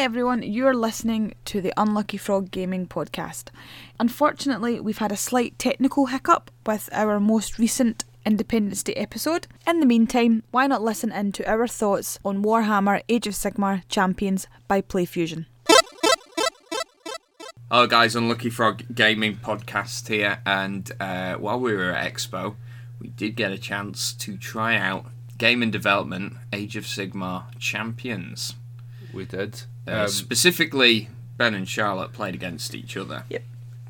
everyone, you're listening to the Unlucky Frog Gaming Podcast. Unfortunately, we've had a slight technical hiccup with our most recent Independence Day episode. In the meantime, why not listen in to our thoughts on Warhammer Age of Sigmar Champions by PlayFusion? Hello, guys, Unlucky Frog Gaming Podcast here, and uh, while we were at Expo, we did get a chance to try out Game and Development Age of Sigmar Champions. We did. Uh, Um, specifically, Ben and Charlotte played against each other. Yep.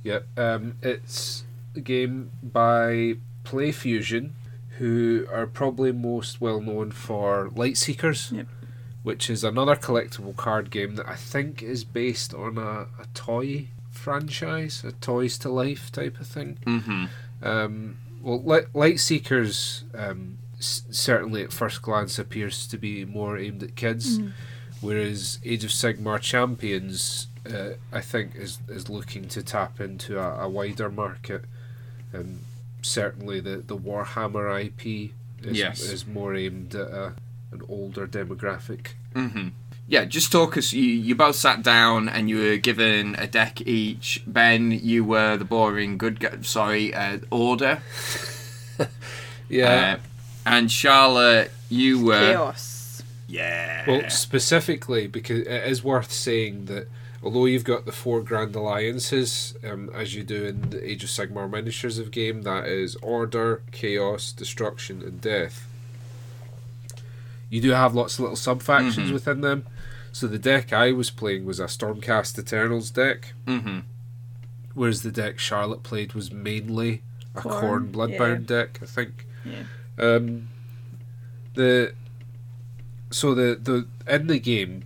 yeah, um, it's a game by PlayFusion, who are probably most well known for Lightseekers, Yep. which is another collectible card game that I think is based on a, a toy franchise, a Toys to Life type of thing. Mm-hmm. Um, well, Light, Lightseekers um, s- certainly at first glance appears to be more aimed at kids, whereas Age of Sigmar Champions, uh, I think, is is looking to tap into a, a wider market. Um, certainly, the the Warhammer IP is, Yes. is more aimed at a, an older demographic. Mm-hmm. Yeah, just talk us. You, you both sat down and you were given a deck each. Ben, you were the boring good guy. Sorry, uh, order. Yeah. Uh, and Charlotte, you were. Chaos. Yeah. Well, specifically because it is worth saying that although you've got the four grand alliances, um, as you do in the Age of Sigmar miniatures of game, that is order, chaos, destruction, and death. You do have lots of little sub factions Mhm. within them. So the deck I was playing was a Stormcast Eternals deck, mm-hmm. whereas the deck Charlotte played was mainly a Khorne, Corn Bloodbound deck, I think. Yeah. Um, the so the the in the game,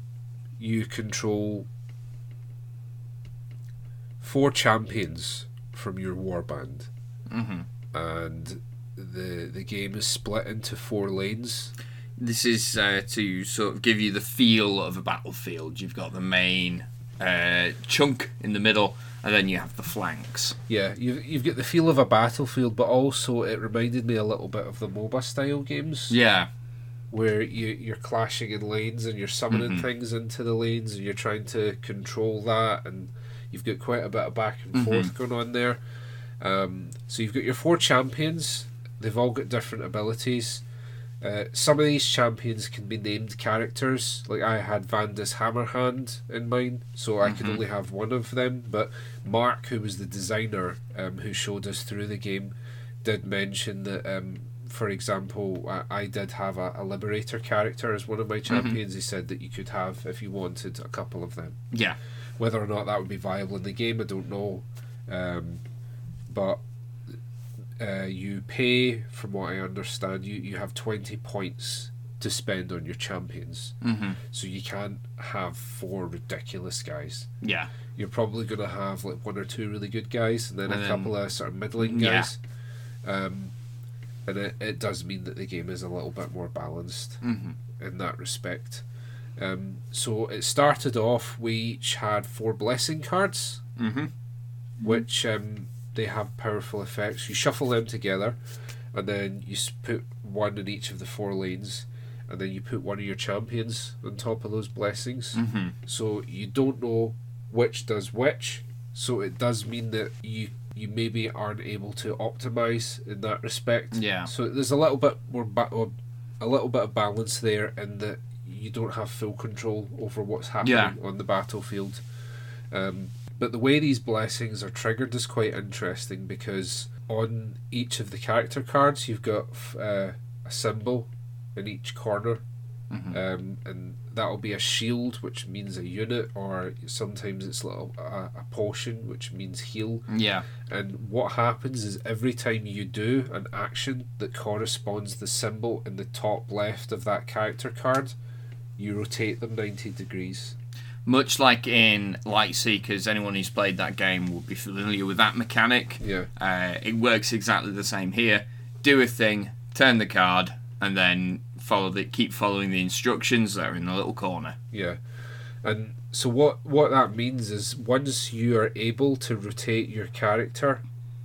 you control four champions from your warband, Mm-hmm. and the the game is split into four lanes. This is uh, to sort of give you the feel of a battlefield. You've got the main uh, chunk in the middle, and then you have the flanks. Yeah, you've you've got the feel of a battlefield, but also it reminded me a little bit of the MOBA style games. Yeah. Where you you're clashing in lanes and you're summoning Mhm. things into the lanes and you're trying to control that and you've got quite a bit of back and forth going on there. Um, so you've got your four champions. They've all got different abilities. Uh, some of these champions can be named characters. Like I had Vandus Hammerhand in mine, so I could Mhm. only have one of them. But Mark, who was the designer um, who showed us through the game, did mention that, um, for example, I, I did have a, a Liberator character as one of my champions. He said that you could have, if you wanted, a couple of them. Yeah. Whether or not that would be viable in the game, I don't know. Um, but uh, you pay, from what I understand, you, you have 20 points to spend on your champions. Mm-hmm. So you can't have four ridiculous guys. Yeah. You're probably going to have like one or two really good guys and then And a then- couple of sort of middling Yeah. guys. Um, and it, it does mean that the game is a little bit more balanced Mm-hmm. in that respect. Um, so it started off, we each had four blessing cards, Mm-hmm. which um, they have powerful effects. You shuffle them together, and then you put one in each of the four lanes, and then you put one of your champions on top of those blessings. Mm-hmm. So you don't know which does which. So it does mean that you you maybe aren't able to optimize in that respect. Yeah. So there's a little bit more ba- a little bit of balance there in that you don't have full control over what's happening Yeah. on the battlefield. Um, but the way these blessings are triggered is quite interesting because on each of the character cards you've got uh, a symbol in each corner Mhm. um, and that'll be a shield, which means a unit, or sometimes it's little a, a potion, which means heal. Yeah. And what happens is every time you do an action that corresponds the symbol in the top left of that character card, you rotate them ninety degrees. Much like in Lightseekers, anyone who's played that game will be familiar with that mechanic. Yeah, Uh, it works exactly the same here. Do a thing, turn the card, and then follow the keep following the instructions that are in the little corner. yeah. And so what what that means is once you are able to rotate your character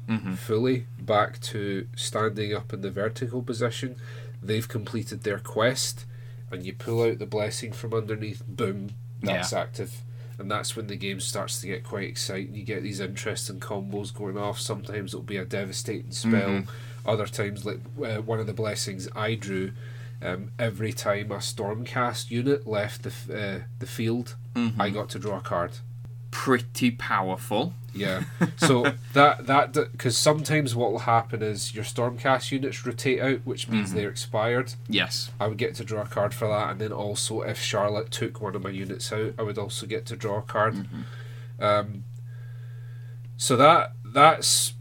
Mhm. fully back to standing up in the vertical position, they've completed their quest, and you pull out the blessing from underneath. Boom! that's active. And that's when the game starts to get quite exciting. You get these interesting combos going off. Sometimes it'll be a devastating spell. Mhm. Other times, like uh, one of the blessings I drew, um, every time a Stormcast unit left the f- uh, the field, Mhm. I got to draw a card. Pretty powerful. Yeah. So that that because sometimes what will happen is your Stormcast units rotate out, which means Mhm. they're expired. Yes. I would get to draw a card for that, and then also if Charlotte took one of my units out, I would also get to draw a card. Mhm. Um, so that that's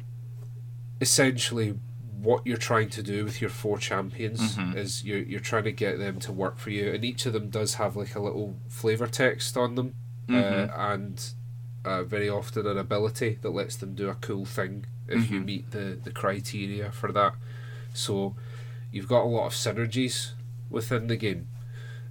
essentially what you're trying to do with your four champions Mhm. is you're you're trying to get them to work for you, and each of them does have like a little flavor text on them, Mhm. uh, and uh, very often an ability that lets them do a cool thing if you Mhm. meet the the criteria for that. So you've got a lot of synergies within the game.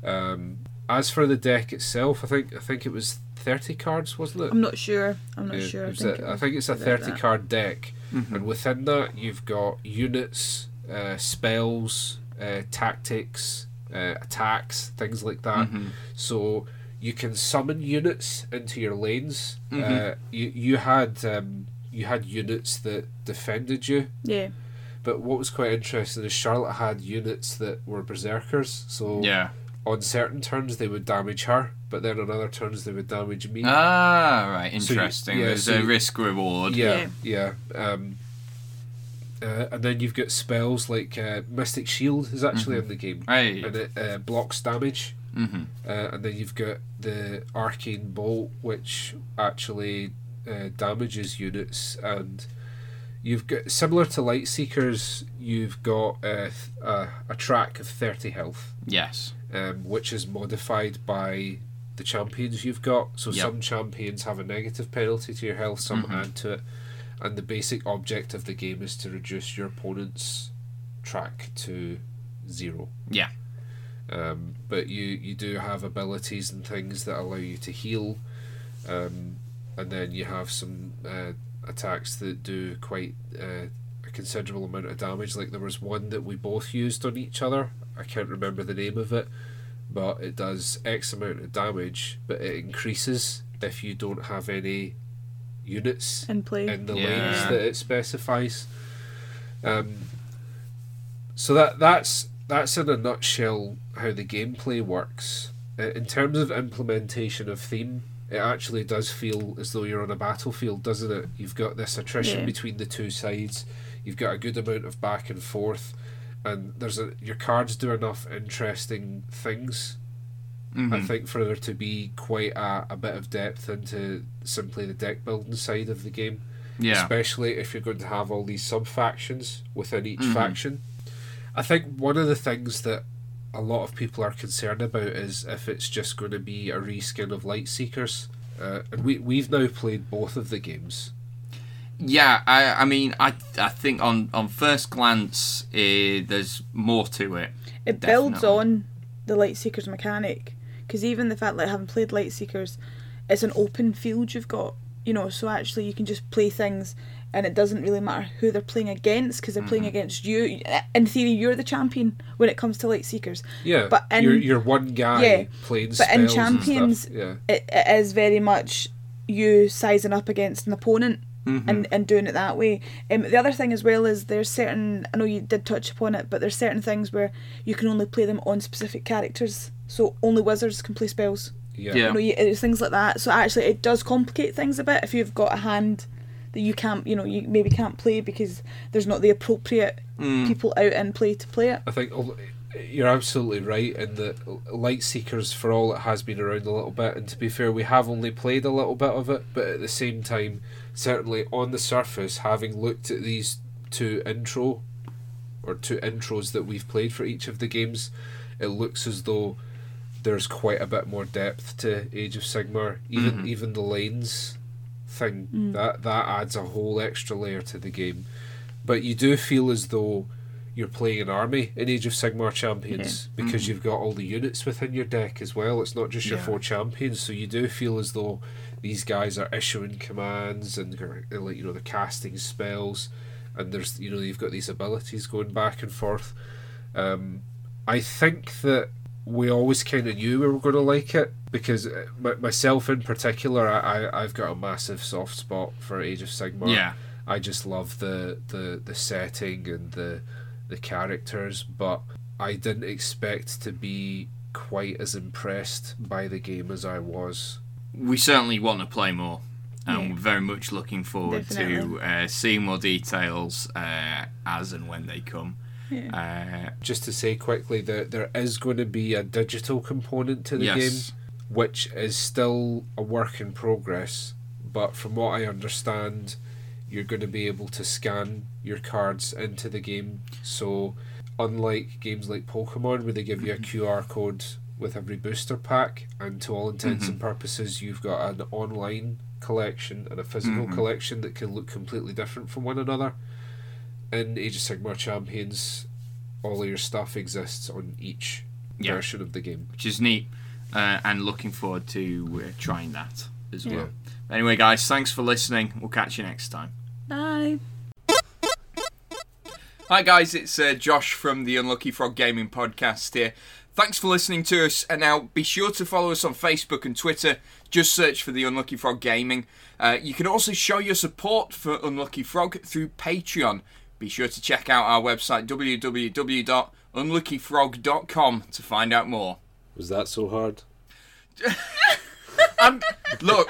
Um, as for the deck itself, I think I think it was thirty cards, wasn't it? I'm not sure. I'm not Yeah, sure. I think, a- it I was think it's a thirty card deck, Mhm. and within that you've got units, uh, spells, uh, tactics, uh, attacks, things like that. Mhm. So you can summon units into your lanes. Uh, Mhm. you you had um, you had units that defended you, Yeah. but what was quite interesting is Charlotte had units that were berserkers. So Yeah. On certain turns they would damage her, but then on other turns they would damage me. Ah, right. So you- Interesting. yeah, There's so a risk reward. Yeah, yeah. Um, uh, and then you've got spells like uh, Mystic Shield is actually Mhm. in the game, Hey. and it uh, blocks damage. hmm Uh, and then you've got the Arcane Bolt, which actually uh, damages units, and you've got similar to Lightseekers. You've got uh, th- a, a track of thirty health, Yes. Um, which is modified by the champions you've got. So Yep. some champions have a negative penalty to your health, some Mhm. add to it, and the basic object of the game is to reduce your opponent's track to zero. Yeah. Um, but you you do have abilities and things that allow you to heal, um, and then you have some uh, attacks that do quite uh, a considerable amount of damage. Like there was one that we both used on each other. I can't remember the name of it, but it does X amount of damage, but it increases if you don't have any units In play. in the Yeah. lanes that it specifies. Um, so that that's that's in a nutshell how the gameplay works. Uh, In terms of implementation of theme, it actually does feel as though you're on a battlefield, doesn't it? You've got this attrition Yeah. between the two sides. You've got a good amount of back and forth, and there's a your cards do enough interesting things hmm I think for there to be quite a, a bit of depth into simply the deck building side of the game, Yeah. especially if you're going to have all these sub factions within each Mhm. faction. I think one of the things that a lot of people are concerned about is if it's just going to be a reskin of Lightseekers. Uh, and we we've now played both of the games. Yeah, I, I mean, I, I think on, on first glance, uh, there's more to it. it builds Definitely. on the light seekers mechanic because even the fact that like having played light seekers it's an open field you've got you know so actually you can just play things and it doesn't really matter who they're playing against because they're playing Mhm. against you in theory you're the champion when it comes to light seekers Yeah, But in- you're, you're one guy Yeah, playing but in Champions- and stuff. Yeah, it, it is very much you sizing up against an opponent Mhm. and, and doing it that way. Um, the other thing as well is there's certain I know you did touch upon it, but there's certain things where you can only play them on specific characters. So only wizards can play spells. yeah, Yeah. You know, you, it's things like that. So actually, it does complicate things a bit if you've got a hand that you can't, you know, you maybe can't play because there's not the appropriate Mm. people out in play to play it. I think al- you're absolutely right in that Lightseekers, for all it has been around a little bit, and to be fair, we have only played a little bit of it, but at the same time, certainly on the surface, having looked at these two intro or two intros that we've played for each of the games, it looks as though there's quite a bit more depth to Age of Sigmar. Even Mhm. even the lanes thing Mm. that that adds a whole extra layer to the game. But you do feel as though you're playing an army in Age of Sigmar Champions because Mhm. you've got all the units within your deck as well. It's not just your Yeah. four champions, so you do feel as though these guys are issuing commands and like you know they're casting spells, and there's you know you've got these abilities going back and forth. Um, I think that we always kind of knew we were going to like it because uh, myself in particular, I, I I've got a massive soft spot for Age of Sigmar. Yeah. I just love the the the setting and the the characters, but I didn't expect to be quite as impressed by the game as I was. We certainly want to play more. And Yeah. we're very much looking forward Definitely. to uh, seeing more details uh, as and when they come. Uh, Just to say quickly that there is going to be a digital component to the yes. game, which is still a work in progress. But from what I understand, you're going to be able to scan your cards into the game. So, unlike games like Pokemon, where they give you a QR code with every booster pack, and to all intents and purposes, you've got an online collection and a physical Mhm. collection that can look completely different from one another. In Age of Sigmar Champions, all of your stuff exists on each Yeah. version of the game. which is neat, uh, and looking forward to uh, trying that as Yeah. well. Anyway, guys, thanks for listening. We'll catch you next time. Bye. Hi, guys, it's uh, Josh from the Unlucky Frog Gaming Podcast here. Thanks for listening to us, and now be sure to follow us on Facebook and Twitter. Just search for the Unlucky Frog Gaming. Uh, you can also show your support for Unlucky Frog through Patreon. Be sure to check out our website www.unluckyfrog.com to find out more. Was that so hard? Um, look.